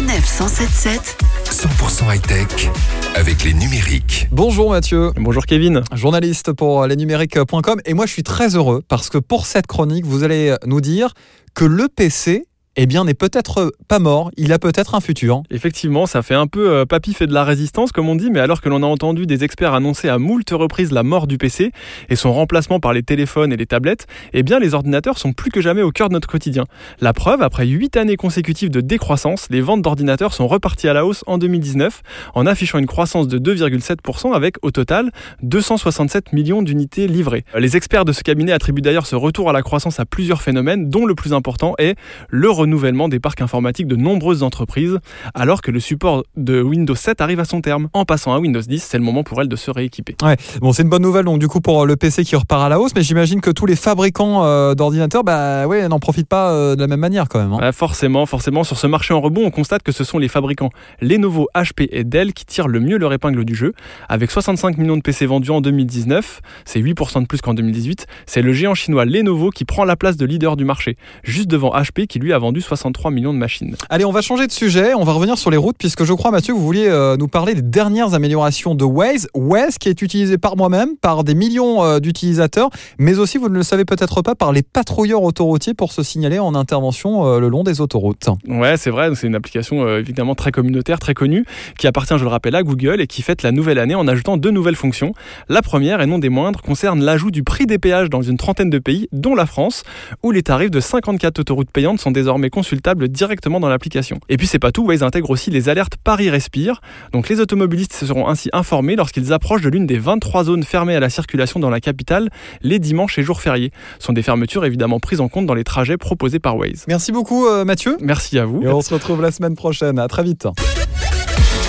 Sanef 177 100% high-tech avec les numériques. Bonjour Mathieu, Bonjour Kevin. journaliste pour lesnumériques.com et moi je suis très heureux parce que pour cette chronique vous allez nous dire que le PC eh bien n'est peut-être pas mort, il a peut-être un futur. Effectivement, ça fait un peu euh, papy fait de la résistance comme on dit, mais alors que l'on a entendu des experts annoncer à moult reprises la mort du PC et son remplacement par les téléphones et les tablettes, eh bien les ordinateurs sont plus que jamais au cœur de notre quotidien. La preuve, après 8 années consécutives de décroissance, les ventes d'ordinateurs sont reparties à la hausse en 2019 en affichant une croissance de 2,7% avec au total 267 millions d'unités livrées. Les experts de ce cabinet attribuent d'ailleurs ce retour à la croissance à plusieurs phénomènes dont le plus important est le renouvellement des parcs informatiques de nombreuses entreprises, alors que le support de Windows 7 arrive à son terme. En passant à Windows 10, c'est le moment pour elles de se rééquiper. Ouais, bon c'est une bonne nouvelle donc du coup pour le PC qui repart à la hausse, mais j'imagine que tous les fabricants euh, d'ordinateurs, bah ouais, n'en profitent pas euh, de la même manière quand même. hein. Ouais, forcément, forcément, sur ce marché en rebond, on constate que ce sont les fabricants Lenovo, HP et Dell qui tirent le mieux leur épingle du jeu. Avec 65 millions de PC vendus en 2019, c'est 8% de plus qu'en 2018, c'est le géant chinois Lenovo qui prend la place de leader du marché, juste devant HP qui lui a vendu 63 millions de machines. Allez, on va changer de sujet, on va revenir sur les routes puisque je crois Mathieu, vous vouliez euh, nous parler des dernières améliorations de Waze, Waze qui est utilisé par moi-même, par des millions euh, d'utilisateurs, mais aussi vous ne le savez peut-être pas par les patrouilleurs autoroutiers pour se signaler en intervention euh, le long des autoroutes. Ouais, c'est vrai, c'est une application évidemment très communautaire, très connue, qui appartient, je le rappelle, à Google et qui fête la nouvelle année en ajoutant deux nouvelles fonctions. La première, et non des moindres, concerne l'ajout du prix des péages dans une trentaine de pays, dont la France, où les tarifs de 54 autoroutes payantes sont désormais consultables directement dans l'application. Et puis c'est pas tout, Waze intègre aussi les alertes Paris Respire. Donc les automobilistes se seront ainsi informés lorsqu'ils approchent de l'une des 23 zones fermées à la circulation dans la capitale les dimanches et jours fériés. Ce sont des fermetures évidemment prises en compte dans les trajets proposés par Waze. Merci beaucoup euh, Mathieu. Merci à vous. Et on se retrouve la semaine prochaine. À très vite.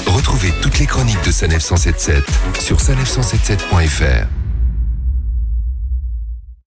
Retrouvez toutes les chroniques de Sanef 177 sur sanef177.fr.